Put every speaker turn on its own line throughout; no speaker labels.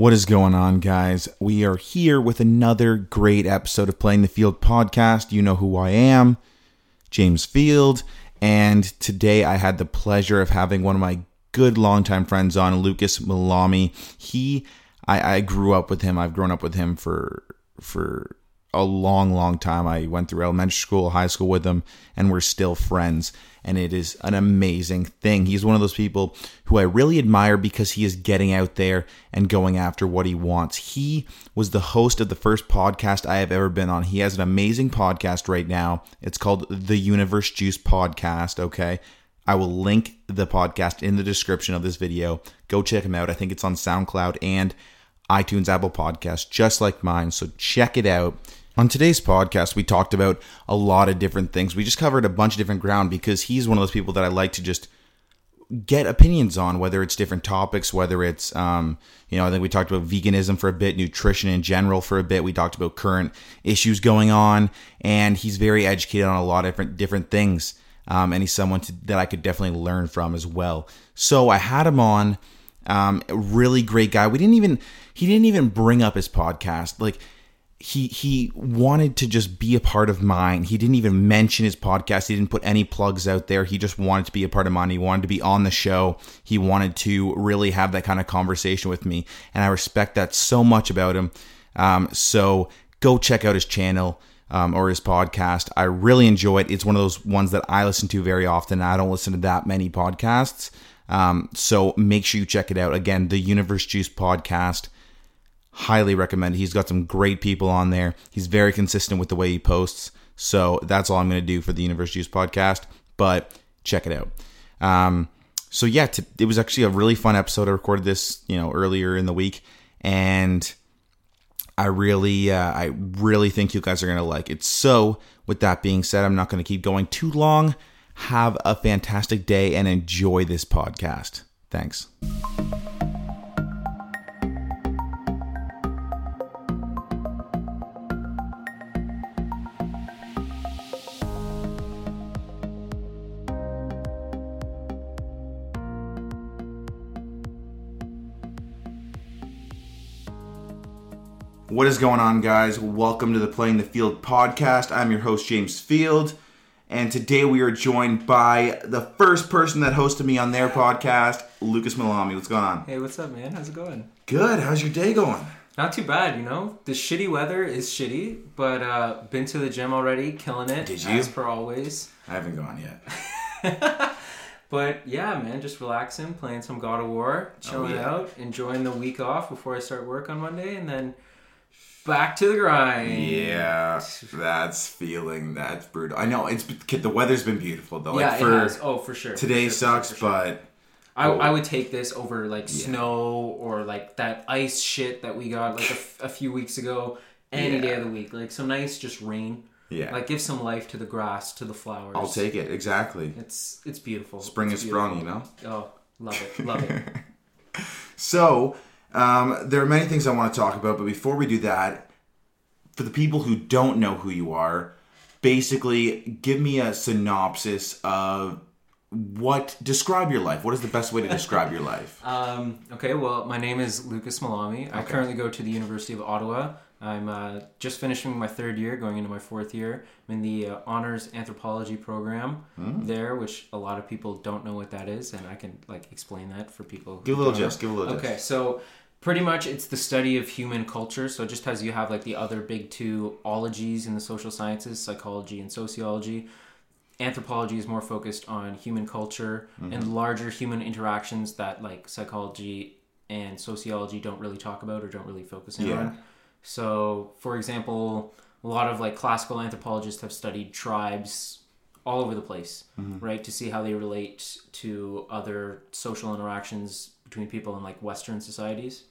What is going on, guys? We are here with another great episode of Playing the Field podcast. You know who I am, James Field. And today I had the pleasure of having one of my good longtime friends on, Lucas Mollame. He, I, I grew up with him. I've grown up with him for for a long, long time. I went through elementary school, high school with him, and we're still friends. And it is an amazing thing. He's one of those people who I really admire because he is getting out there and going after what he wants. He was the host of the first podcast I have ever been on. He has an amazing podcast right now. It's called the Universe Juice Podcast. Okay. I will link the podcast in the description of this video. Go check him out. I think it's on SoundCloud and iTunes, Apple Podcast, just like mine. So check it out. On today's podcast, we talked about a lot of different things. We just covered a bunch of different ground because he's one of those people that I like to just get opinions on, whether it's different topics, whether it's, um, you know, I think we talked about veganism for a bit, nutrition in general for a bit. We talked about current issues going on, and he's very educated on a lot of different different things. Um, and he's someone to, that I could definitely learn from as well. So I had him on. Um, really great guy. We didn't even he didn't even bring up his podcast. Like he he wanted to just be a part of mine. He didn't even mention his podcast. He didn't put any plugs out there. He just wanted to be a part of mine. He wanted to be on the show. He wanted to really have that kind of conversation with me, and I respect that so much about him. Um, so go check out his channel. Um, or his podcast. I really enjoy it. It's one of those ones that I listen to very often. I don't listen to that many podcasts. Um, so make sure you check it out. Again, the Universe Juice podcast. Highly recommend. He's got some great people on there. He's very consistent with the way he posts. So that's all I'm going to do for the Universe Juice podcast. But check it out. Um, so yeah, t- it was actually a really fun episode. I recorded this, you know, earlier in the week, and I really, uh, I really think you guys are gonna like it. So, with that being said, I'm not gonna keep going too long. Have a fantastic day and enjoy this podcast. Thanks. What is going on, guys? Welcome to the Playing the Field podcast. I'm your host, James Field, and today we are joined by the first person that hosted me on their podcast, Lucas Mollame. What's going on?
Hey, what's up, man? How's it going?
Good. How's your day going?
Not too bad, you know. The shitty weather is shitty, but uh, been to the gym already, killing it.
Did you?
As per always.
I haven't gone yet.
But yeah, man, just relaxing, playing some God of War, chilling
yeah.
out, enjoying the week off before I start work on Monday, and then back to the grind.
Yeah, that's feeling that's brutal. I know it's the weather's been beautiful though.
Yeah,
like
it
for
has. Oh, for sure. for
today
sure, for
sucks,
sure, for sure.
but
I,
Oh.
I would take this over like
Yeah.
snow or like that ice shit that we got like a, f- a few weeks ago. Any
Yeah.
day of the week, like some nice just rain.
yeah,
Like give some life to the grass, to the flowers.
I'll take it exactly.
It's it's beautiful.
Spring
It's
is sprung, you know.
Oh, love it, love it.
So, um, there are many things I want to talk about, but before we do that, for the people who don't know who you are, basically give me a synopsis of what describe your life. What is the best way to describe your life?
Um, okay, well, my name is Lucas Mollame. I currently go to the University of Ottawa. I'm uh, just finishing my third year, going into my fourth year. I'm in the uh, honors anthropology program
Hmm.
there, which a lot of people don't know what that is, and I can like explain that for people.
Give a little gist. Give a little
Okay,
gist.
so pretty much it's the study of human culture. So just as you have like the other big two ologies in the social sciences, psychology and sociology, anthropology is more focused on human culture
Mm-hmm.
and larger human interactions that like psychology and sociology don't really talk about or don't really focus in
Yeah.
on. So, for example, a lot of like classical anthropologists have studied tribes all over the place,
Mm-hmm.
right, to see how they relate to other social interactions between people in like Western societies.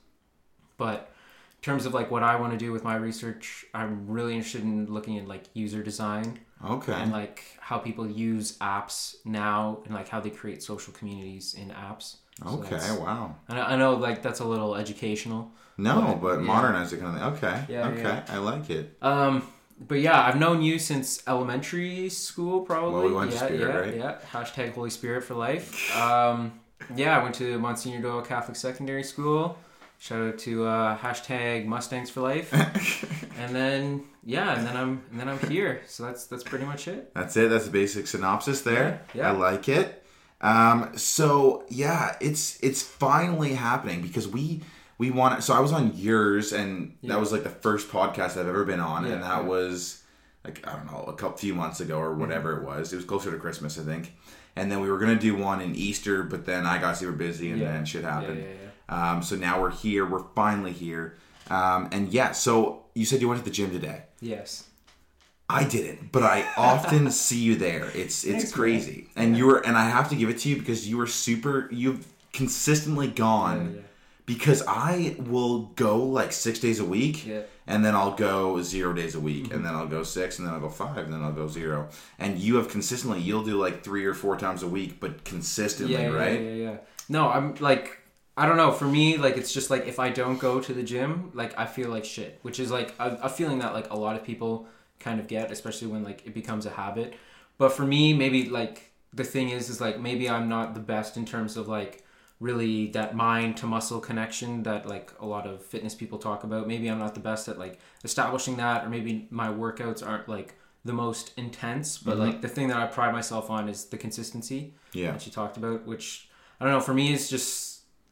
But in terms of like what I want to do with my research, I'm really interested in looking at like user design
Okay.
and like how people use apps now and like how they create social communities in apps. So
Okay. Wow.
I know, I know like that's a little educational.
No,
But,
but
yeah.
modernize it kind of thing. Okay.
Yeah,
okay.
yeah.
I like it.
Um, but yeah, I've known you since elementary school, probably.
Well, we went to
yeah,
Spirit,
yeah,
right?
yeah. Hashtag Holy Spirit for life. Um, yeah, I went to Monsignor Doyle Catholic Secondary School. Shout out to uh, hashtag Mustangs for life. and then yeah, and then I'm and then I'm here. So that's that's pretty much it.
That's it. That's the basic synopsis there.
Yeah, yeah.
I like it. Um, so yeah, it's it's finally happening because we we want. So I was on yours, and
Yeah.
that was like the first podcast I've ever been on,
Yeah,
and that was like I don't know a couple few months ago
Mm-hmm.
or whatever it was. It was closer to Christmas, I think. And then we were gonna do one in Easter, but then I got super busy, and then shit
Yeah,
happened.
Yeah, yeah.
Um, so now we're here. We're finally here. Um, and yeah, so you said you went to the gym today.
Yes.
I didn't, but I often see you there. It's it's
Thanks,
crazy, and you were, and I have to give it to you because you were super. You've consistently gone
Yeah, yeah.
because I will go like six days a week,
Yeah.
and then I'll go zero days a week, and then I'll go six, and then I'll go five, and then I'll go zero. And you have consistently, you'll do like three or four times a week, but consistently,
yeah,
right?
Yeah, yeah, yeah. No, I'm like, I don't know. For me, like, it's just like if I don't go to the gym, like, I feel like shit, which is like a, a feeling that like a lot of people kind of get, especially when like it becomes a habit. But for me, maybe like the thing is, is like maybe I'm not the best in terms of like really that mind to muscle connection that like a lot of fitness people talk about. Maybe I'm not the best at like establishing that, or maybe my workouts aren't like the most intense. But mm-hmm. like the thing that I pride myself on is the consistency
Yeah.
that you talked about, which I don't know. For me, it's just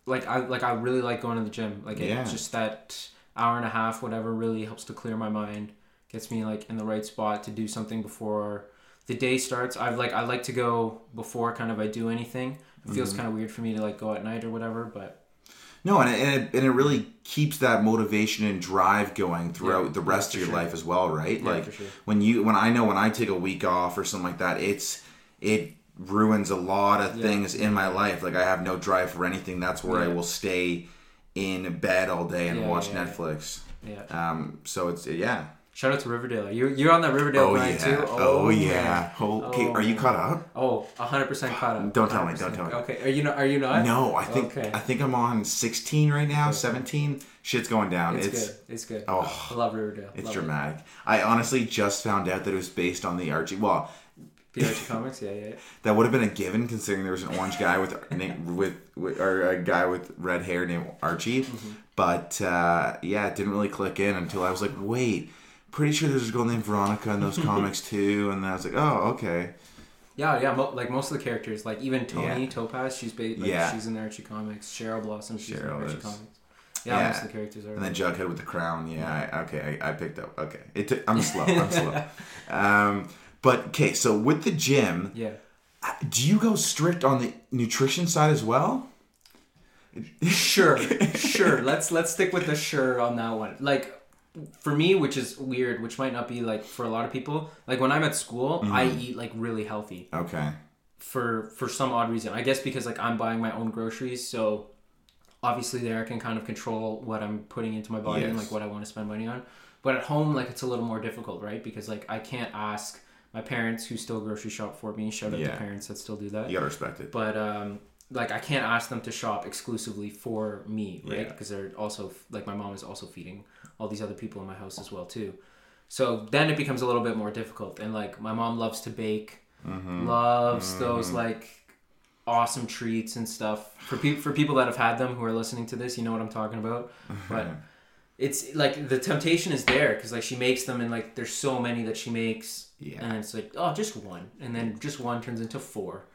like I like I really like going to the gym. Like
Yeah.
it's just that hour and a half, whatever, really helps to clear my mind, gets me like in the right spot to do something before the day starts. I like I like to go before kind of I do anything. It feels
Mm-hmm.
kind of weird for me to like go at night or whatever, but
No, and it, and it, and it really keeps that motivation and drive going throughout
Yeah,
the rest of your
sure.
life as well, right?
Yeah,
like
for sure.
when you when I know when I take a week off or something like that, it's it ruins a lot of
Yeah.
things in my life. Like I have no drive for anything. That's where I will stay in bed all day and
Yeah,
watch
yeah, yeah.
Netflix.
yeah.
Um, so it's yeah.
Shout out to Riverdale. You you're on that Riverdale
Oh
grind
yeah.
too.
Oh,
man.
yeah. Okay,
Oh,
are you caught up?
Oh, 100% caught up.
Don't tell me,
100%.
don't tell me.
Okay, are you not? Are you not?
No, I think
Okay.
I think I'm on 16 right now, 17. Shit's going down.
It's,
it's
good. It's good.
Oh,
I love Riverdale.
It's
Love it.
dramatic. I honestly just found out that it was based on the Archie. Well,
The Archie comics, yeah, yeah. yeah.
that would have been a given considering there was an orange guy with with, with or a guy with red hair named Archie.
Mm-hmm.
But uh, yeah, it didn't really click in until I was like, wait, pretty sure there's a girl named Veronica in those comics too. And then I was like, oh, okay.
Yeah, yeah. Mo- like most of the characters, like even Toni
Yeah.
Topaz, she's ba- like,
Yeah.
she's in the Archie comics. Cheryl Blossom, she's
Cheryl
in the Archie
is.
comics. Yeah,
Yeah.
most of the characters are.
And then Jughead with the crown. Yeah, I, okay, I, I picked up. Okay, it took, I'm slow. I'm slow. Um, but okay, so with the gym,
yeah.
do you go strict on the nutrition side as well?
Sure, sure. Let's let's stick with the sure on that one. Like for me, which is weird, which might not be like for a lot of people. Like when I'm at school, I
Mm-hmm.
eat like really healthy.
Okay.
for for some odd reason. I guess because like I'm buying my own groceries, so obviously there I can kind of control what I'm putting into my body and like what I want to spend money on. But at home, like it's a little more difficult, right? Because like I can't ask my parents who still grocery shop for me. Shout out
Yeah.
to parents that still do that.
You gotta respect it.
But um, like I can't ask them to shop exclusively for me, right?
Yeah.
Because they're also like my mom is also feeding all these other people in my house as well too. So then it becomes a little bit more difficult. And like my mom loves to bake,
Mm-hmm.
loves those like awesome treats and stuff. For people for people that have had them who are listening to this, you know what I'm talking about. But it's like the temptation is there because like she makes them and like there's so many that she makes
Yeah.
and it's like oh just one and then just one turns into four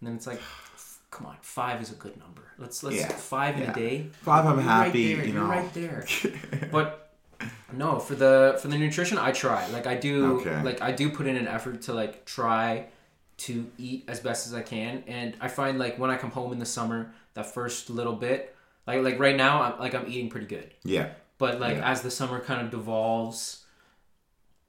and then it's like come on five is a good number let's let's
Yeah.
five in
Yeah.
a day
Five, I'm
You're
happy.
right there,
you
you're
know.
right there but no for the for the nutrition i try like i do
Okay.
like i do put in an effort to like try to eat as best as i can and i find like when i come home in the summer that first little bit like like right now i'm like i'm eating pretty good
Yeah.
but like
Yeah.
as the summer kind of devolves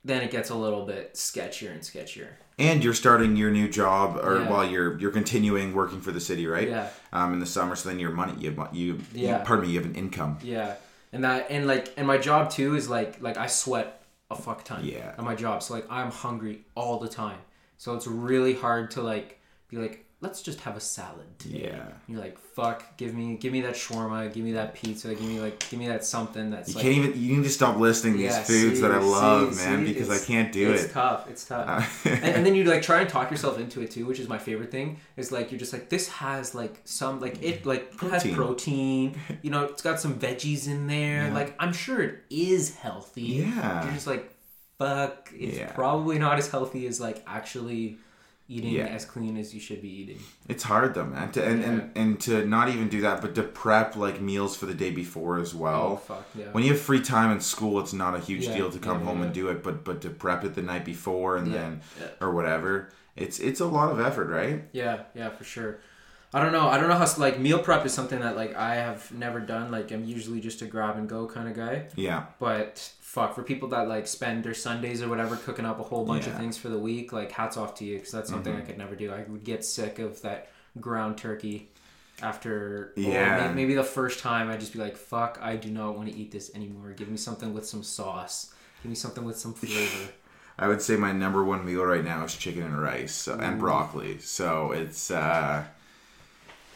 then it gets a little bit sketchier and sketchier
And you're starting your new job, or
Yeah.
while you're you're continuing working for the city, right?
Yeah.
Um, in the summer, so then your money, you have, you,
Yeah.
you pardon me, you have an income.
Yeah, and that and like and my job too is like like I sweat a fuck ton.
Yeah.
At my job, so like I'm hungry all the time. So it's really hard to like be like let's just have a salad today.
Yeah.
You're like, fuck, give me give me that shawarma, give me that pizza, give me like give me that something that's
You
like
can't even. You need to stop listing these
Yeah,
foods
see,
that I love,
see,
man,
see,
because I can't do
it's
it.
It's tough. It's tough.
Uh,
and, and then you like try and talk yourself into it too, which is my favorite thing. Is like you're just like this has like some like it like
Protein.
has protein. You know, it's got some veggies in there.
Yeah.
Like I'm sure it is healthy.
Yeah.
You're just like fuck. It's
Yeah.
probably not as healthy as like actually eating
Yeah.
as clean as you should be eating.
It's hard though, man. To, and, and and to not even do that, but to prep like meals for the day before as well.
Oh fuck yeah.
When you have free time in school, it's not a huge
Yeah,
deal to come
yeah,
home
yeah.
and mm-hmm. do it. But but to prep it the night before and
Yeah,
then
yeah.
or whatever, it's it's a lot of effort, right?
Yeah, yeah, for sure. I don't know. I don't know how like meal prep is something that like I have never done. Like I'm usually just a grab and go kind of guy.
Yeah,
But fuck, for people that like spend their Sundays or whatever cooking up a whole bunch
Yeah. Mm-hmm.
of things for the week, like hats off to you because that's something I could never do. I would get sick of that ground turkey after.
Yeah.
may- maybe the first time I'd just be like, fuck, I do not want to eat this anymore. Give me something with some sauce. Give me something with some flavor.
I would say my number one meal right now is chicken and rice so, and broccoli. So it's uh,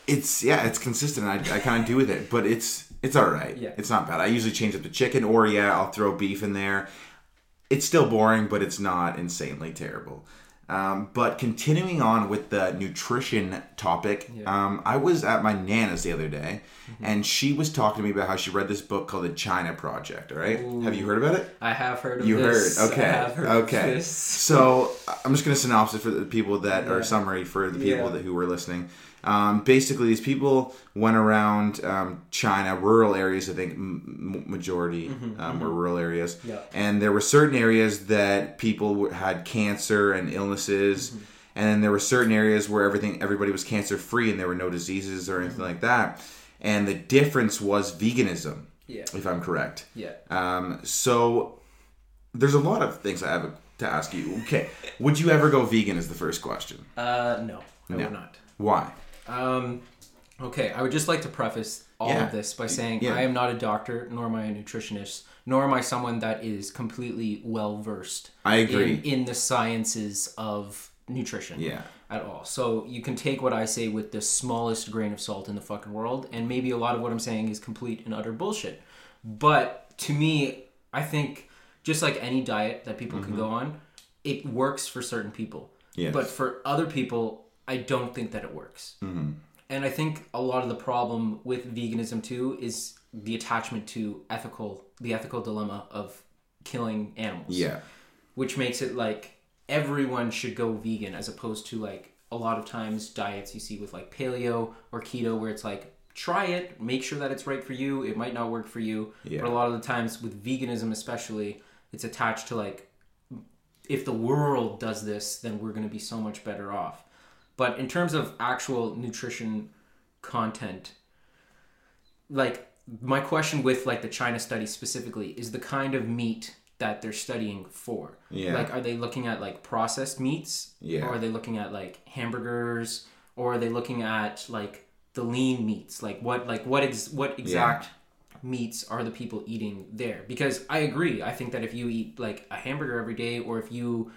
it's yeah, it's consistent. I, I kind of do with it, but it's it's all right.
Yeah.
it's not bad. I usually change up the chicken, or yeah, I'll throw beef in there. It's still boring, but it's not insanely terrible. Um, but continuing on with the nutrition topic,
Yeah.
um, I was at my nana's the other day,
Mm-hmm.
and she was talking to me about how she read this book called The China Project. All right, have you heard about it?
I have heard of
You
this.
heard, okay,
I have heard
okay. So I'm just going to synopsis for the people that, or
Yeah.
summary for the people
Yeah.
that who were listening. Um, basically, these people went around um, China, rural areas. I think m- majority um, were rural areas,
Mm-hmm, Yeah.
and there were certain areas that people w- had cancer and illnesses,
Mm-hmm.
and then there were certain areas where everything everybody was cancer free and there were no diseases or anything like that. And the difference was veganism,
Yeah.
if I'm correct.
Yeah.
Um, so there's a lot of things I have to ask you. Okay, would you ever go vegan? Is the first question.
Uh, no, I
No.
would not.
Why?
Um, okay, I would just like to preface all
Yeah.
of this by saying
Yeah.
I am not a doctor, nor am I a nutritionist, nor am I someone that is completely well versed.
I agree.
In, in the sciences of nutrition.
Yeah.
At all. So you can take what I say with the smallest grain of salt in the fucking world, and maybe a lot of what I'm saying is complete and utter bullshit. But to me, I think just like any diet that people can go on, it works for certain people.
Mm-hmm. Yes.
But for other people, I don't think that it works.
Mm-hmm.
And I think a lot of the problem with veganism too is the attachment to ethical, the ethical dilemma of killing animals
Yeah.
which makes it like everyone should go vegan as opposed to like a lot of times diets you see with like paleo or keto where it's like try it make sure that it's right for you it might not work for you
Yeah.
but a lot of the times with veganism especially it's attached to like if the world does this then we're going to be so much better off but in terms of actual nutrition content like my question with like the China study specifically is the kind of meat that they're studying for.
Yeah.
Like are they looking at like processed meats?
Yeah.
Or are they looking at like hamburgers? Or are they looking at like the lean meats? Like what like what ex- what exact meats are the people eating there? Because I agree. I think that if you eat like a hamburger every day or if you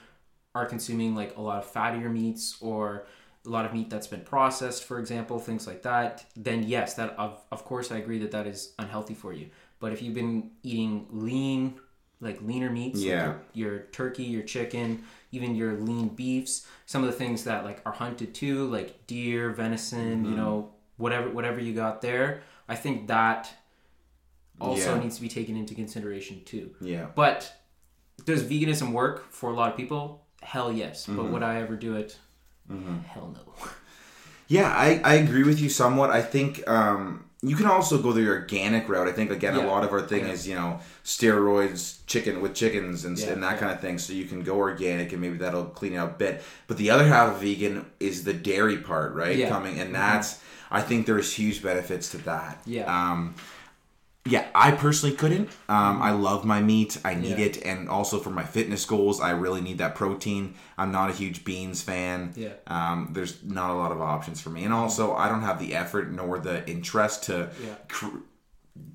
are consuming like a lot of fattier meats or a lot of meat that's been processed, for example, things like that, then yes, that of, of course I agree that that is unhealthy for you. But if you've been eating lean, like leaner meats, like
Yeah.
your, your turkey, your chicken, even your lean beefs, some of the things that like are hunted too, like deer, venison,
Mm-hmm.
you know, whatever whatever you got there, I think that also
Yeah.
needs to be taken into consideration too.
Yeah.
But does veganism work for a lot of people? Hell yes.
Mm-hmm.
But would I ever do it? Hell no.
Yeah, I, I agree with you somewhat. I think um, you can also go the organic route. I think again,
Yeah.
a lot of our thing
Yeah.
is you know steroids, chicken with chickens and,
Yeah,
and that kind of thing. So you can go organic and maybe that'll clean it out a bit. But the other half of vegan is the dairy part, right?
Mm-hmm.
Coming and that's I think there's huge benefits to that.
Yeah.
Um, yeah, I personally couldn't. Um, I love my meat. I need
Yeah.
it, and also for my fitness goals, I really need that protein. I'm not a huge beans fan.
Yeah.
Um, there's not a lot of options for me, and also I don't have the effort nor the interest to
Yeah.
cr-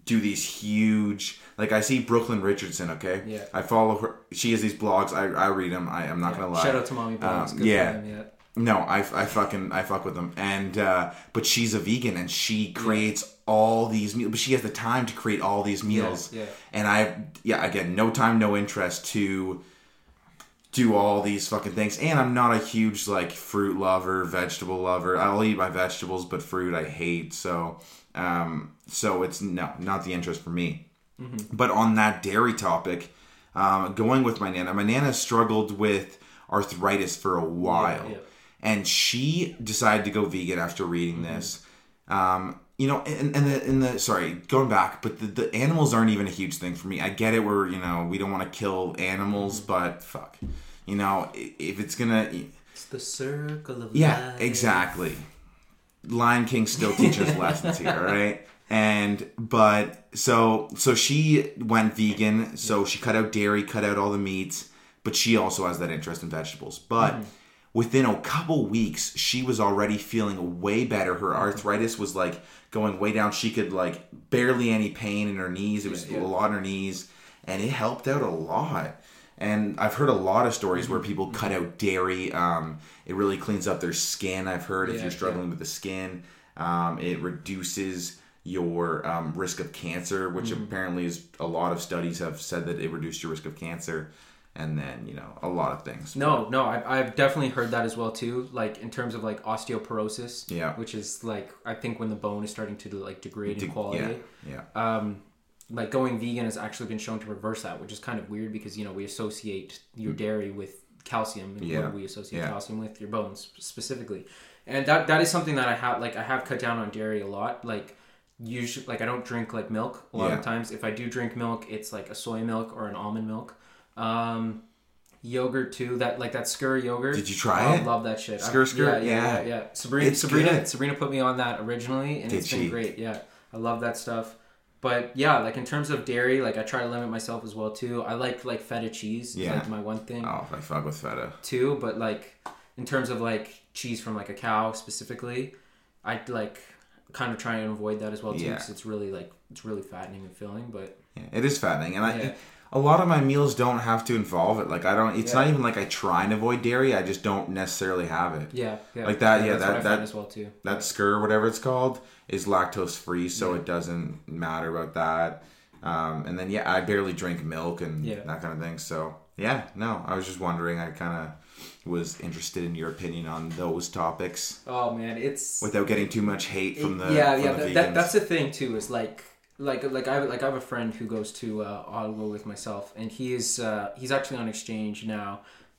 do these huge. Like I see Brooklyn Richardson. Okay.
Yeah.
I follow her. She has these blogs. I, I read them. I, I'm not
Yeah.
gonna lie.
Shout out to Mommy Blogs.
Um, yeah.
yeah.
No, I, I fucking I fuck with them, and uh, but she's a vegan and she creates all these meals, but she has the time to create all these meals,
yeah.
and I yeah again no time no interest to do all these fucking things, and I'm not a huge like fruit lover, vegetable lover. I'll eat my vegetables, but fruit I hate, so um so it's no not the interest for me. But on that dairy topic, um, going with my nana, my nana struggled with arthritis for a while,
yeah.
and she decided to go vegan after reading this. Um, you know, and, and the in the sorry, going back, but the, the animals aren't even a huge thing for me. I get it, where you know we don't want to kill animals, mm-hmm. but fuck, you know, if it's gonna,
It's the circle of
yeah,
life.
exactly. Lion King still teaches lessons here, right? And but so so she went vegan, so she cut out dairy, cut out all the meats, but she also has that interest in vegetables. But mm-hmm. Within a couple weeks, she was already feeling way better. Her arthritis was like going way down. She could like barely any pain in her knees. It was
Yeah, yeah.
a lot in her knees, and it helped out a lot. And I've heard a lot of stories
Mm-hmm.
where people cut out dairy. Um, it really cleans up their skin. I've heard if
Yeah,
you're struggling with the skin, um, it reduces your um, risk of cancer, which
Mm-hmm.
apparently is a lot of studies have said that it reduced your risk of cancer. And then you know a lot of things.
No, no, I've, I've definitely heard that as well too. Like in terms of like osteoporosis,
Yeah.
which is like I think when the bone is starting to like degrade
De-
in quality.
Yeah, yeah.
Um, like going vegan has actually been shown to reverse that, which is kind of weird because you know we associate your dairy with calcium, and
Mm. Yeah.
what do we associate
Yeah.
calcium with your bones specifically, and that that is something that I have like I have cut down on dairy a lot. Like usually, like I don't drink like milk a lot
Yeah.
of times. If I do drink milk, it's like a soy milk or an almond milk. Um, yogurt too. That like that Skyr yogurt.
Did you try
I
it?
love that shit.
Skyr
I-
Skyr?
Yeah, yeah,
Yeah.
yeah. yeah. Sabrina,
It's
Sabrina,
good.
Sabrina put me on that originally, and
Did
it's been great. Yeah, I love that stuff. But yeah, like in terms of dairy, like I try to limit myself as well too. I like like feta cheese.
Yeah.
like my one thing
Oh, I fuck with feta.
too. But like in terms of like cheese from like a cow specifically, I like kind of try and avoid that as well too
Yeah.
because it's really like it's really fattening and filling. But
Yeah, it is fattening, and I.
Yeah.
A lot of my meals don't have to involve it. Like I don't. It's
Yeah.
not even like I try and avoid dairy. I just don't necessarily have it.
yeah, yeah,
Like that, yeah,
that's what
that- that-
as well too.
that skyr whatever it's called is lactose free so
Yeah.
it doesn't matter about that um, and then yeah i barely drink milk and
Yeah.
that kind of thing so yeah no i was just wondering i kind of was interested in your opinion on those topics
Oh man, it's
without getting too much hate from the
yeah yeah
the
that, that, that's the thing too is like like like I have, like I have a friend who goes to uh, Ottawa with myself and he is uh, he's actually on exchange now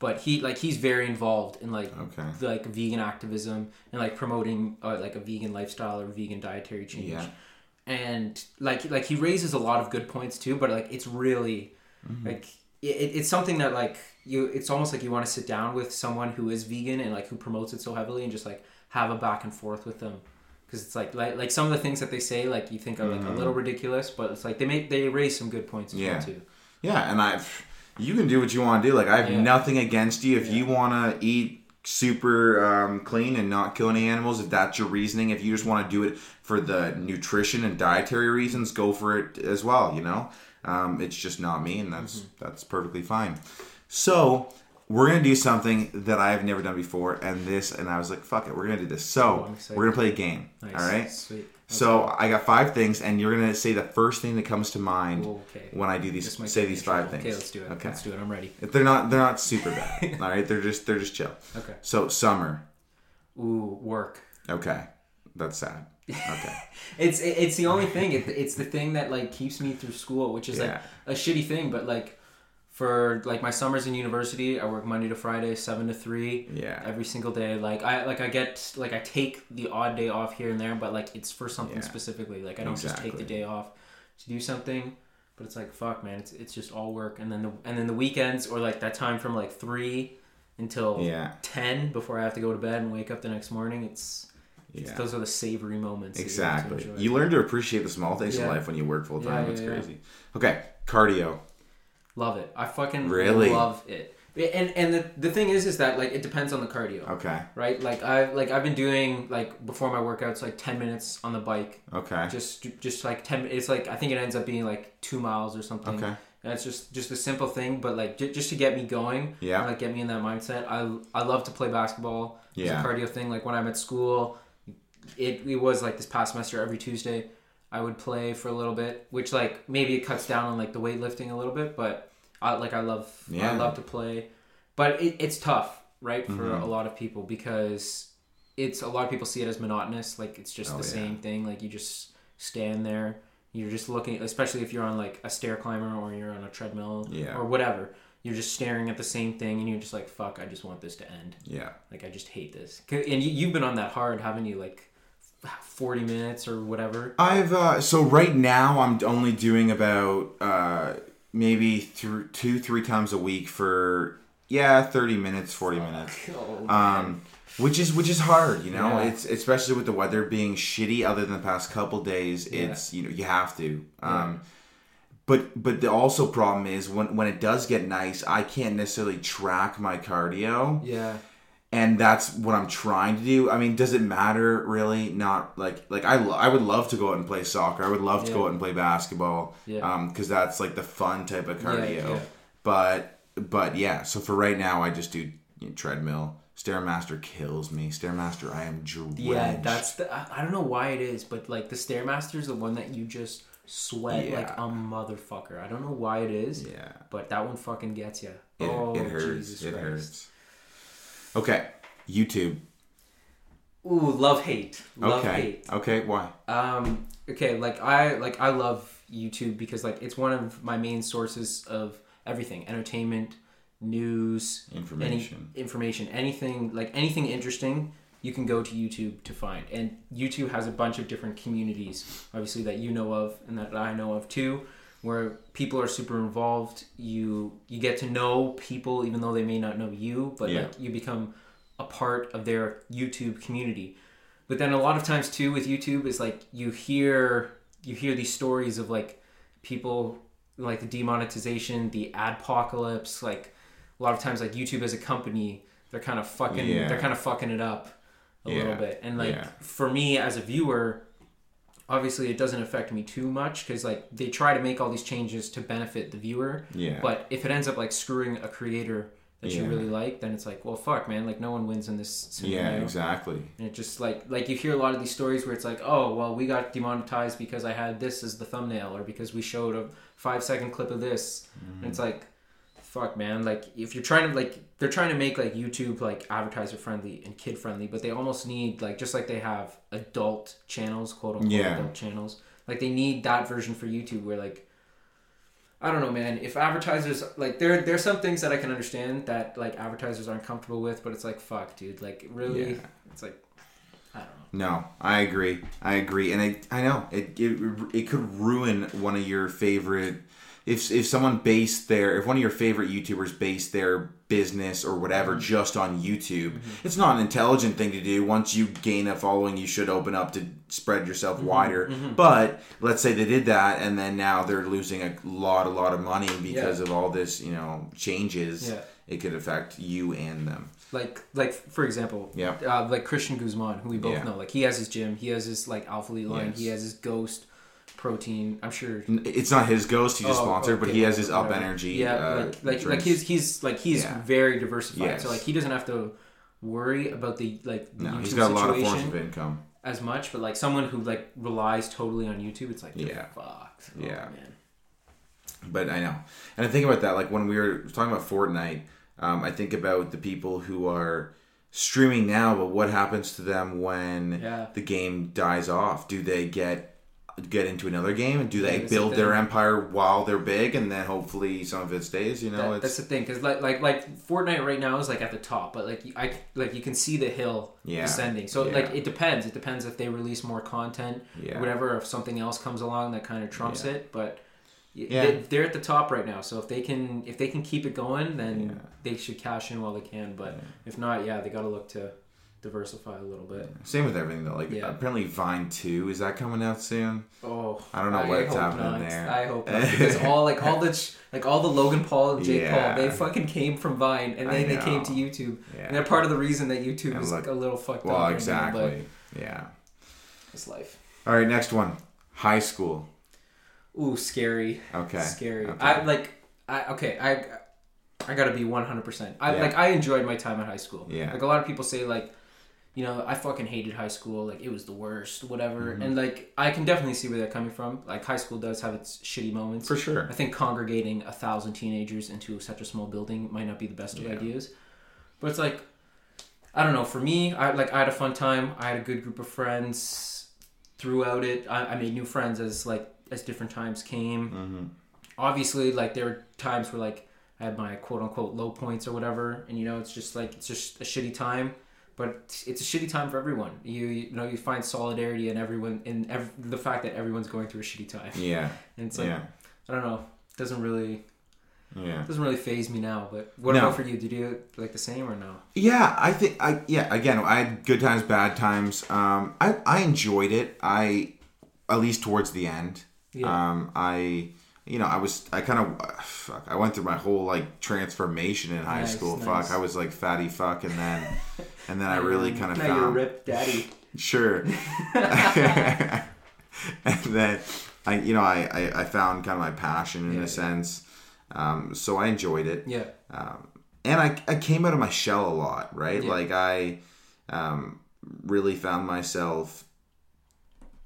but he like he's very involved in like
Okay.
like vegan activism and like promoting uh, like a vegan lifestyle or vegan dietary change
Yeah.
and like like he raises a lot of good points too but like it's really
Mm-hmm.
like it, it's something that like you it's almost like you want to sit down with someone who is vegan and like who promotes it so heavily and just like have a back and forth with them because it's like, like like some of the things that they say like you think are like a little ridiculous but it's like they make they raise some good points
Mm-hmm. Yeah.
well too
yeah and I've you can do what you want to do like i have
Yeah.
nothing against you if
Yeah.
you want to eat super um, clean and not kill any animals if that's your reasoning if you just want to do it for the nutrition and dietary reasons go for it as well you know um, it's just not me and that's
Mm-hmm.
that's perfectly fine so we're gonna do something that i've never done before and this and i was like fuck it we're gonna do this. So
Oh,
we're gonna play a game
nice.
all right
sweet.
So i got five things and you're gonna say the first thing that comes to mind
okay.
when i do these say these
trouble.
five things.
Okay let's do it.
Okay.
Let's do it. I'm ready.
They're not they're not super bad all right they're just they're just chill.
Okay.
So summer.
Ooh work.
Okay. That's sad. Okay.
It's it's the only thing. It, it's the thing that like keeps me through school, which is
Yeah.
like a shitty thing. But like for like my summers in university, I work Monday to Friday, seven to three,
yeah
every single day. Like I like I get like I take the odd day off here and there, but like it's for something
Yeah.
specifically. Like I don't just take the day off to do something. But it's like fuck, man. It's it's just all work, and then the and then the weekends or like that time from like three until
yeah
ten before I have to go to bed and wake up the next morning. It's it's-
yeah
those are the savory moments. that you
exactly you learn to appreciate the small things in life when you work full time
Yeah,
it's
yeah, yeah.
crazy okay cardio
Love it. I fucking
Really?
love it. And and the, the thing is is that like it depends on the cardio.
okay
Right? Like I like I've been doing like before my workouts like 10 minutes on the bike.
okay
Just just like 10 it's like I think it ends up being like 2 miles or something.
okay
and it's just just a simple thing, but like j- just to get me going,
Yeah.
and, like get me in that mindset. I I love to play basketball.
Yeah.
It's a cardio thing. Like when I'm at school, it it was like this past semester every Tuesday, I would play for a little bit, which like maybe it cuts down on like the weightlifting a little bit, but I like I love
Yeah.
I love to play, but it, it's tough, right, for
Mhm.
a lot of people because it's a lot of people see it as monotonous, like it's just
Oh,
the
yeah.
same thing, like you just stand there. You're just looking, especially if you're on like a stair climber or you're on a treadmill
Yeah.
or whatever. You're just staring at the same thing, and you're just like, "Fuck! I just want this to end."
Yeah.
Like I just hate this. And you, you've been on that hard, haven't you? Like forty minutes or whatever.
I've uh, so right now I'm only doing about uh, maybe through two three times a week for yeah thirty minutes forty minutes.
Oh,
um, which is which is hard, you know.
Yeah.
It's especially with the weather being shitty. Other than the past couple days,
Yeah.
it's you know you have to. Um, But but the also problem is when when it does get nice, I can't necessarily track my cardio,
yeah,
and that's what I'm trying to do. I mean, does it matter really? Not like like I lo- I would love to go out and play soccer. I would love to go out and play basketball.
Yeah.
Um, because that's like the fun type of cardio.
yeah.
But but yeah, so for right now, I just do you know, treadmill. Stairmaster kills me. Stairmaster, I am drenched.
yeah. That's the. I, don't know why it is, but like the stairmaster is the one that you just sweat like a motherfucker. I don't know why it is,
yeah.
but that one fucking gets you.
It,
oh,
it hurts.
Jesus
it
Christ.
hurts. Okay, YouTube.
Ooh, love hate. Love
okay.
hate.
Okay. Why?
Um. Okay. Like I like I love YouTube because like it's one of my main sources of everything: entertainment, news,
Information.
any information, anything like anything interesting. You can go to YouTube to find, and YouTube has a bunch of different communities, obviously that you know of and that I know of too, where people are super involved. You you get to know people even though they may not know you, but
Yeah.
like you become a part of their YouTube community. But then a lot of times too with YouTube is like you hear you hear these stories of like people like the demonetization, the adpocalypse, like a lot of times like YouTube as a company, they're kind of fucking
Yeah.
they're kind of fucking it up a little bit. And like
Yeah.
for me as a viewer, obviously it doesn't affect me too much cuz like they try to make all these changes to benefit the viewer.
Yeah.
But if it ends up like screwing a creator that you really like, then it's like, well, fuck, man, like no one wins in this scenario.
yeah. Exactly.
And it just like like you hear a lot of these stories where it's like, oh well, we got demonetized because I had this as the thumbnail, or because we showed a five second clip of this. Mm-hmm. And it's like, fuck, man. Like if you're trying to like they're trying to make like YouTube like advertiser friendly and kid friendly, but they almost need like just like they have adult channels, quote unquote
Yeah.
adult channels. Like they need that version for YouTube where like. I don't know, man. If advertisers like there, there's some things that I can understand that like advertisers aren't comfortable with, but it's like fuck, dude. Like really,
Yeah.
it's like I don't know.
No, I agree. I agree, and I I know it it, it could ruin one of your favorite. If if someone based their if one of your favorite YouTubers based their business or whatever mm-hmm. just on YouTube, mm-hmm. it's not an intelligent thing to do. Once you gain a following, you should open up to spread yourself mm-hmm. wider. But let's say they did that, and then now they're losing a lot a lot of money because of all this you know changes.
Yeah.
It could affect you and them.
Like like for example,
Yeah.
uh, like Christian Guzman, who we both
Yeah.
know. Like he has his gym, he has his like Alphalete line,
Yes.
he has his Ghost protein. I'm sure.
It's not his ghost; he just
Oh,
sponsored, but
okay,
he has his up
whatever.
energy.
Yeah,
uh,
like like like he's he's like he's
Yeah.
very diversified.
Yes.
So like he doesn't have to worry about the like the
No,
YouTube
he's got a lot of forms of income.
as much. But like someone who like relies totally on YouTube, it's like
Yeah.
yeah, fucked. Oh,
Yeah.
man.
But I know, and I think about that. Like when we were talking about Fortnite, um, I think about the people who are streaming now. But what happens to them when
Yeah.
the game dies off? Do they get get into another game, and do they
the
build their empire while they're big, and then hopefully some of it stays? You know,
That, that's the thing, because like like like Fortnite right now is like at the top, but like I like you can see the hill
Yeah.
descending. So
Yeah.
like it depends. It depends if they release more content,
Yeah.
whatever. If something else comes along that kind of trumps
Yeah.
it, but
Yeah.
they, they're at the top right now. So if they can if they can keep it going, then
Yeah.
they should cash in while they can. But if not, yeah, they got to look to diversify a little bit.
same with everything though. Like
Yeah.
apparently Vine Two is that coming out soon?
Oh,
I don't know what's happening
not.
there.
I hope not because all like all the like all the Logan Paul and Jake
Yeah.
Paul, they fucking came from Vine and
I
then they came to YouTube,
Yeah.
and they're part of the reason that YouTube
And
is
look-
like a little fucked
Well,
up. right now,
exactly. Yeah.
it's life.
All right, next one. High school.
Ooh, scary.
Okay.
Scary.
Okay.
I like. I okay. I I gotta be one hundred percent. I like. I enjoyed my time at high school.
Yeah.
Like a lot of people say, like, you know, I fucking hated high school. Like it was the worst. Whatever.
Mm-hmm.
And like, I can definitely see where they're coming from. Like high school does have its shitty moments.
For sure.
I think congregating a thousand teenagers into such a small building might not be the best of
Yeah.
ideas. But it's like, I don't know. For me, I like I had a fun time. I had a good group of friends throughout it. I, I made new friends as like as different times came.
Mm-hmm.
Obviously, like there were times where like I had my quote unquote low points or whatever, and you know it's just like it's just a shitty time. But it's a shitty time for everyone. You you know you find solidarity in everyone in ev- the fact that everyone's going through a shitty time.
Yeah.
And it's like
Yeah.
I don't know. Doesn't really
Yeah.
doesn't really phase me now. But what
No.
about for you? Did you like the same or no?
Yeah, I think I yeah, again, I had good times, bad times. Um I I enjoyed it. I at least towards the end.
Yeah.
Um I you know, I was I kind of fuck, I went through my whole like transformation in high
Nice,
school.
nice.
Fuck, I was like fatty fuck and then and then I really kind of
now you're ripped, daddy.
Sure. and then I, you know, I, I, I found kind of my passion in
Yeah,
a
yeah.
sense. Um, so I enjoyed it.
Yeah.
Um, and I, I came out of my shell a lot, right?
Yeah.
Like I um, really found myself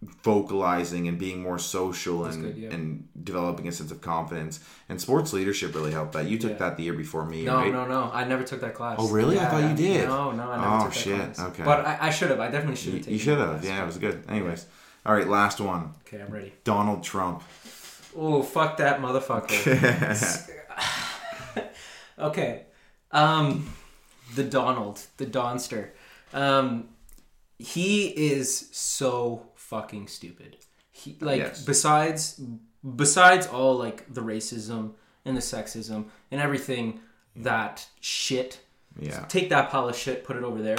vocalizing and being more social and,
good, yeah.
and developing a sense of confidence. And sports leadership really helped that. You took
Yeah.
that the year before me,
No,
right?
no, no. I never took that class.
Oh, really? I thought you did.
No, no, I never
Oh,
took that
shit.
class.
Okay.
But I, I should have. I definitely should have taken
you should have. Yeah, it was good. Anyways. All right, last one.
Okay, I'm ready.
Donald Trump.
Oh, fuck that motherfucker. okay. Um, the Donald, the Donster. Um, he is so fucking stupid. He like
Yes.
besides besides all like the racism and the sexism and everything that shit.
Yeah.
Take that pile of shit, put it over there.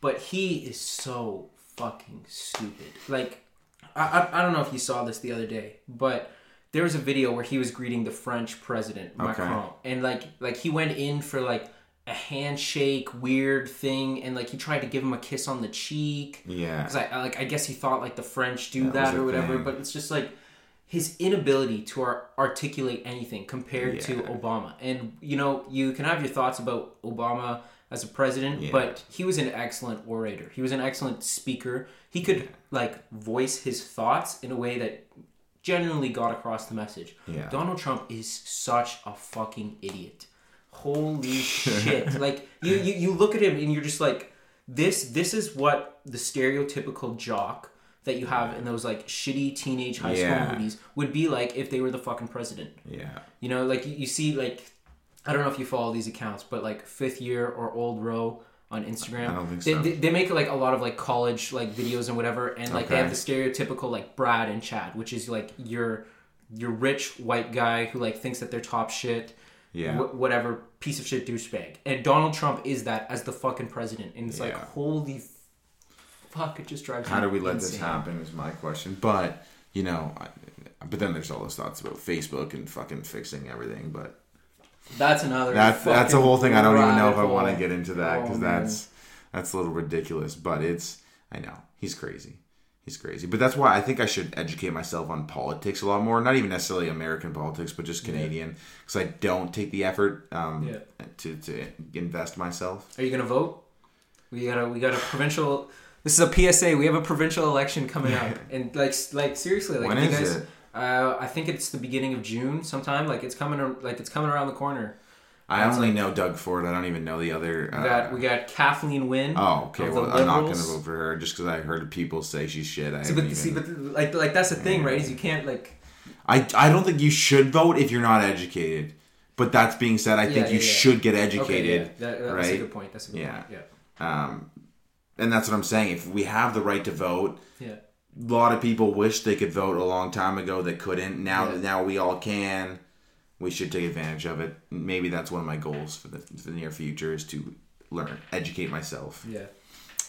But he is so fucking stupid. Like, I, I, I don't know if you saw this the other day, but there was a video where he was greeting the French president Macron, and like like he went in for like a handshake weird thing, and like he tried to give him a kiss on the cheek.
Yeah.
Because I, I like I guess he thought like the French do
That
that, or whatever,
thing.
but it's just like his inability to ar- articulate anything compared to Obama. And you know, you can have your thoughts about Obama as a president,
Yeah.
but he was an excellent orator. He was an excellent speaker. He could like voice his thoughts in a way that genuinely got across the message.
Yeah.
Donald Trump is such a fucking idiot. Holy shit. Like you, you you look at him and you're just like this this is what the stereotypical jock that you have in those like shitty teenage high
Yeah.
school movies would be like if they were the fucking president.
Yeah.
You know, like you, you see like I don't know if you follow these accounts, but like fifth year or old row on Instagram.
I don't think
they,
so.
they, they make like a lot of like college like videos and whatever, and like they have the stereotypical like Brad and Chad, which is like your your rich white guy who like thinks that they're top shit,
Yeah.
wh- whatever piece of shit douchebag. And Donald Trump is that as the fucking president, and it's like holy fuck, it just drives. Me.
How do we let this happen is my question. But, you know, I, but then there's all those thoughts about Facebook and fucking fixing everything. But
That's another.
that's that's a whole thing. I don't even know if I want to get into that
Oh,
because
man.
that's that's a little ridiculous. But it's I know he's crazy. He's crazy. But that's why I think I should educate myself on politics a lot more. Not even necessarily American politics, but just Canadian, because I don't take the effort um,
Yeah.
to to invest myself.
Are you gonna vote? We got a we got a provincial. This is a PSA. We have a provincial election coming up, and like like seriously, like
When
you
is
guys,
it?
Uh, I think it's the beginning of June sometime. Like it's coming like it's coming around the corner.
I
That's
only know Doug Ford. I don't even know the other.
We
Uh,
got we got Kathleen Wynne.
Oh, okay. Well, I'm not going to vote for her just because I heard people say she's shit. I
See, but see, but like like that's the thing, right? Is you can't like
I, I don't think you should vote if you're not educated. But that's being said, I think
Yeah,
you
yeah, yeah.
should get
okay,
educated.
yeah, that, that's a good point. That's a good
Yeah.
point. Yeah,
Um, and that's what I'm saying. If we have the right to vote,
yeah,
a lot of people wish they could vote a long time ago that couldn't. Now
Yeah.
now we all can, we should take advantage of it. Maybe that's one of my goals for the, for the near future is to learn, educate myself.
yeah.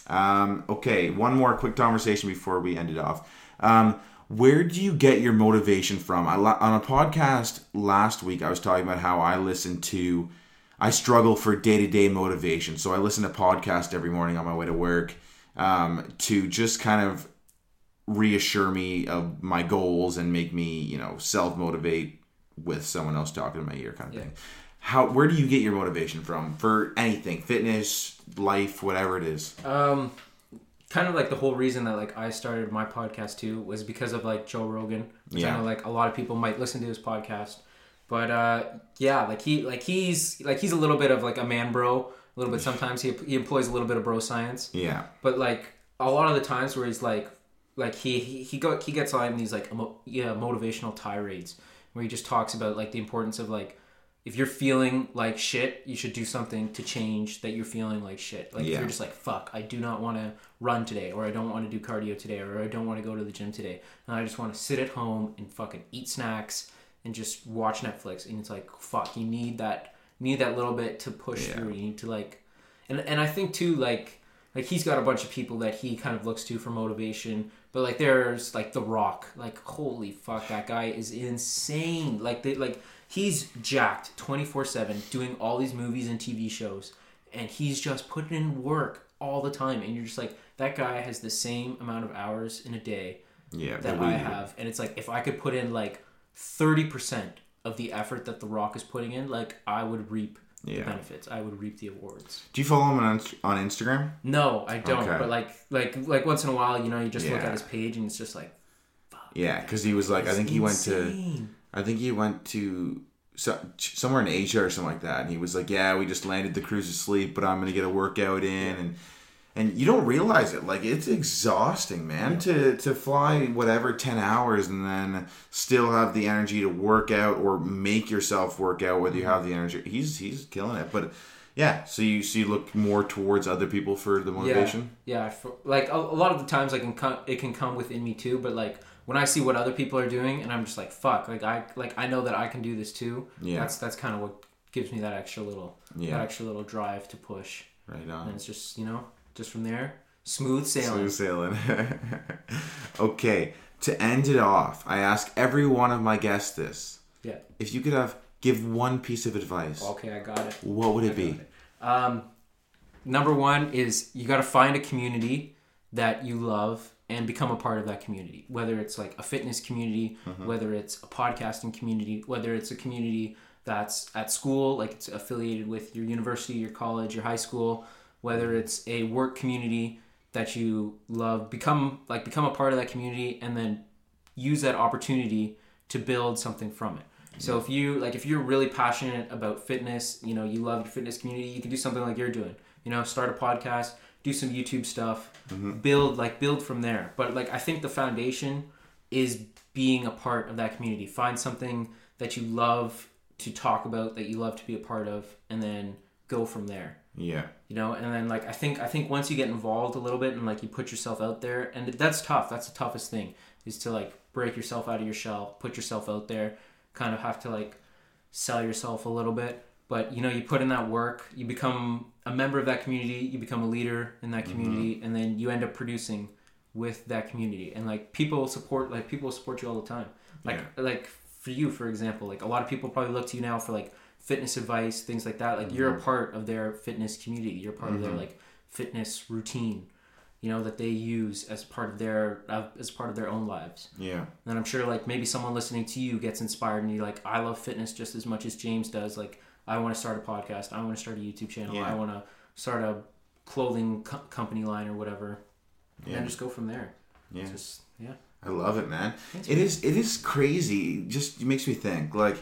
Um, okay, one more quick conversation before we end it off. Um, where do you get your motivation from? I, on a podcast last week, I was talking about how I listen to, I struggle for day to day motivation. So I listen to podcast every morning on my way to work um, to just kind of reassure me of my goals and make me, you know, self motivate with someone else talking in my ear kind of
Yeah.
thing. How where do you get your motivation from for anything, fitness, life, whatever it is?
Um, kind of like the whole reason that like I started my podcast too was because of like Joe Rogan.
Yeah.
I know like a lot of people might listen to his podcast, but uh, yeah, like he like he's like he's a little bit of like a man bro. A little bit sometimes he he employs a little bit of bro science,
Yeah.
but like a lot of the times where he's like like he he he, go, he gets on these like emo, yeah motivational tirades where he just talks about like the importance of like if you're feeling like shit, you should do something to change that you're feeling like shit. Like if you're just like fuck, I do not want to run today, or I don't want to do cardio today, or I don't want to go to the gym today, and I just want to sit at home and fucking eat snacks and just watch Netflix. And it's like fuck, you need that you need that little bit to push
Yeah.
through. You need to like, and and I think too like like he's got a bunch of people that he kind of looks to for motivation but like there's like the rock like holy fuck that guy is insane like they like he's jacked 24-7 doing all these movies and tv shows and he's just putting in work all the time and you're just like that guy has the same amount of hours in a day
Yeah.
that I have, and it's like if I could put in like thirty percent of the effort that The Rock is putting in, like I would reap the
Yeah.
benefits. I would reap the awards.
Do you follow him on on Instagram?
No, I don't.
Okay.
But like, like, like once in a while, you know, you just look at his page and it's just like,
Yeah, because he was like, I think he went to. I think he went to so, somewhere in Asia or something like that, and he was like, yeah, we just landed the cruise asleep, but I'm gonna get a workout in, and and you don't realize it, like it's exhausting, man, to to fly whatever ten hours and then still have the energy to work out or make yourself work out, whether you mm-hmm. have the energy. He's he's killing it, but. Yeah, so you so you look more towards other people for the motivation.
Yeah, for, like a, a lot of the times, I can come, it can come within me too. But like when I see what other people are doing, and I'm just like, fuck, like I like I know that I can do this too.
Yeah.
that's that's kind of what gives me that extra little,
Yeah.
that extra little drive to push.
Right on.
And it's just you know, just from there, smooth sailing.
Smooth sailing. okay, to end it off, I ask every one of my guests this:
Yeah.
if you could have give one piece of advice,
Okay, I got it.
what would it be?
Um, number one is you got to find a community that you love and become a part of that community. Whether it's like a fitness community, whether it's a podcasting community, whether it's a community that's at school, like it's affiliated with your university, your college, your high school, whether it's a work community that you love, become like become a part of that community and then use that opportunity to build something from it. So if you like if you're really passionate about fitness, you know, you love your fitness community, you can do something like you're doing. You know, start a podcast, do some YouTube stuff, mm-hmm. build like build from there. But like I think the foundation is being a part of that community. Find something that you love to talk about, that you love to be a part of, and then go from there
Yeah,
you know and then like i think i think once you get involved a little bit and like you put yourself out there and that's tough that's the toughest thing is to like break yourself out of your shell put yourself out there kind of have to like sell yourself a little bit but you know you put in that work you become a member of that community you become a leader in that mm-hmm. community and then you end up producing with that community and like people support like people support you all the time. Like like for you for example like a lot of people probably look to you now for like fitness advice things like that like you're a part of their fitness community you're part of their like fitness routine you know that they use as part of their uh, as part of their own lives
yeah,
and I'm sure like maybe someone listening to you gets inspired and you're like, I love fitness just as much as James does. Like, I want to start a podcast. I want to start a YouTube channel.
Yeah.
I want to start a clothing co- company line or whatever.
Yeah.
And just go from there.
yeah.
Just yeah.
I love it, man. It is it is crazy. Just it makes me think like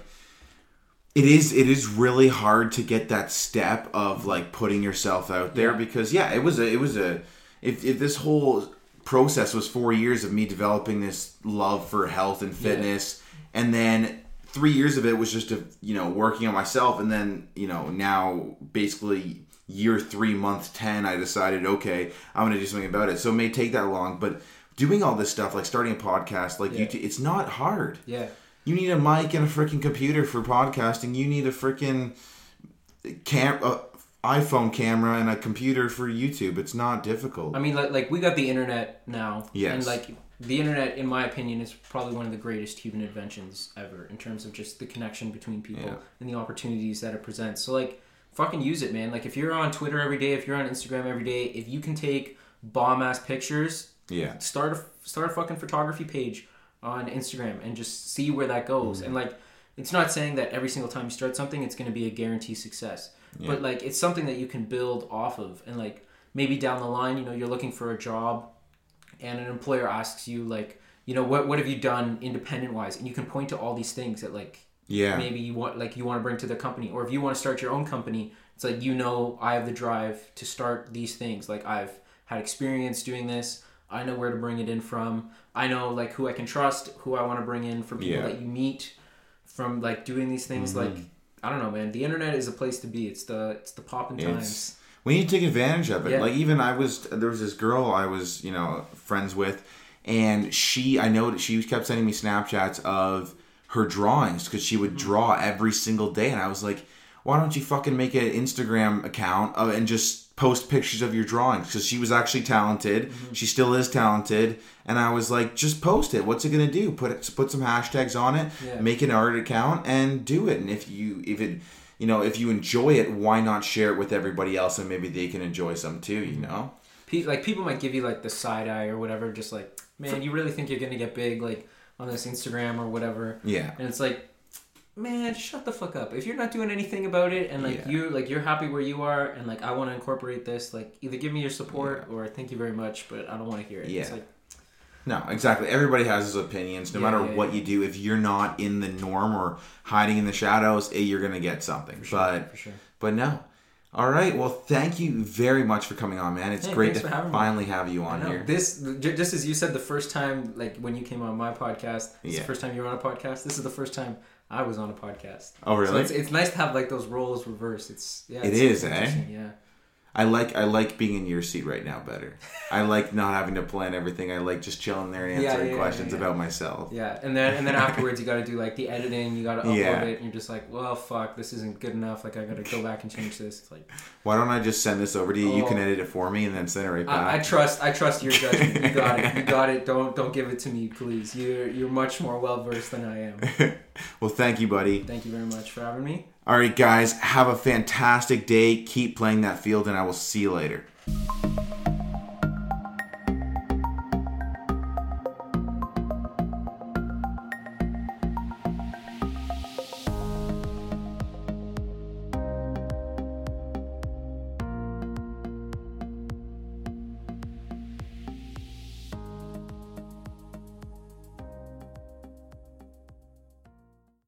it is it is really hard to get that step of like putting yourself out there
Yeah.
because yeah, it was a it was a if if this whole process was 4 years of me developing this love for health and fitness and then 3 years of it was just a, you know working on myself and then you know now basically year 3 month 10 I decided okay, I'm going to do something about it. So it may take that long, but doing all this stuff like starting a podcast like
Yeah.
YouTube it's not hard.
Yeah.
You need a mic and a freaking computer for podcasting. You need a freaking cam uh, iPhone camera and a computer for YouTube. It's not difficult.
I mean, like, like we got the internet now.
Yes.
And like the internet, in my opinion, is probably one of the greatest human inventions ever in terms of just the connection between people
Yeah.
and the opportunities that it presents. So like, fucking use it, man. Like if you're on Twitter every day, if you're on Instagram every day, if you can take bomb ass pictures,
Yeah.
start a start a fucking photography page on Instagram and just see where that goes.
Mm-hmm.
And like, it's not saying that every single time you start something, it's going to be a guaranteed success. But like, it's something that you can build off of. And like, maybe down the line, you know, you're looking for a job, and an employer asks you like, you know, what what have you done independent wise, and you can point to all these things that like
Yeah.
maybe you want like you want to bring to the company or if you want to start your own company it's like you know i have the drive to start these things like i've had experience doing this i know where to bring it in from i know like who i can trust who i want to bring in from people
Yeah.
that you meet from like doing these things like i don't know man the internet is a place to be it's the it's the popping times
we need to take advantage of it.
Yeah.
Like even I was there was this girl I was you know friends with, and she I know that she kept sending me Snapchats of her drawings because she
Mm-hmm.
would draw every single day, and I was like, why don't you fucking make an Instagram account uh, and just post pictures of your drawings? Because she was actually talented,
Mm-hmm.
she still is talented, and I was like, just post it. What's it gonna do? Put it, put some hashtags on it,
Yeah.
make an art account, and do it. And if you if it you know, if you enjoy it, why not share it with everybody else and maybe they can enjoy some too, you know?
Like people might give you like the side eye or whatever just like man you really think you're gonna get big like on this instagram or whatever
Yeah.
and it's like man shut the fuck up if you're not doing anything about it and like
Yeah.
you like you're happy where you are and like i want to incorporate this like either give me your support or thank you very much but i don't want to hear it
Yeah.
like
No, exactly. Everybody has his opinions. No
Yeah,
matter
yeah,
what
yeah.
you do, if you're not in the norm or hiding in the shadows, eh, you're gonna get something. But
for sure
but no. All right. Well, thank you very much for coming on, man. It's
Hey,
great to
having me.
finally have you on here.
This just as you said the first time, like when you came on my podcast, this is the first time you were on a podcast. This is the first time I was on a podcast.
Oh,
So
really?
it's, it's nice to have like those roles reversed. It's yeah,
It
it's
is, eh?
Yeah.
I like I like being in your seat right now better. I like not having to plan everything. I like just chilling there and
Yeah,
answering
yeah,
questions
yeah.
about myself.
Yeah, and then and then afterwards you got to do like the editing. You got to upload
Yeah.
it, and you're just like, well, fuck, this isn't good enough. Like I got to go back and change this. It's like
Why don't I just send this over to you? You can
Oh.
edit it for me and then send it right back.
I, I trust I trust your judgment. You got it. You got it. Don't don't give it to me, please. You're you're much more well versed than I am.
well, thank you, buddy.
Thank you very much for having me.
All right, guys, have a fantastic day. Keep playing that field, and I will see you later.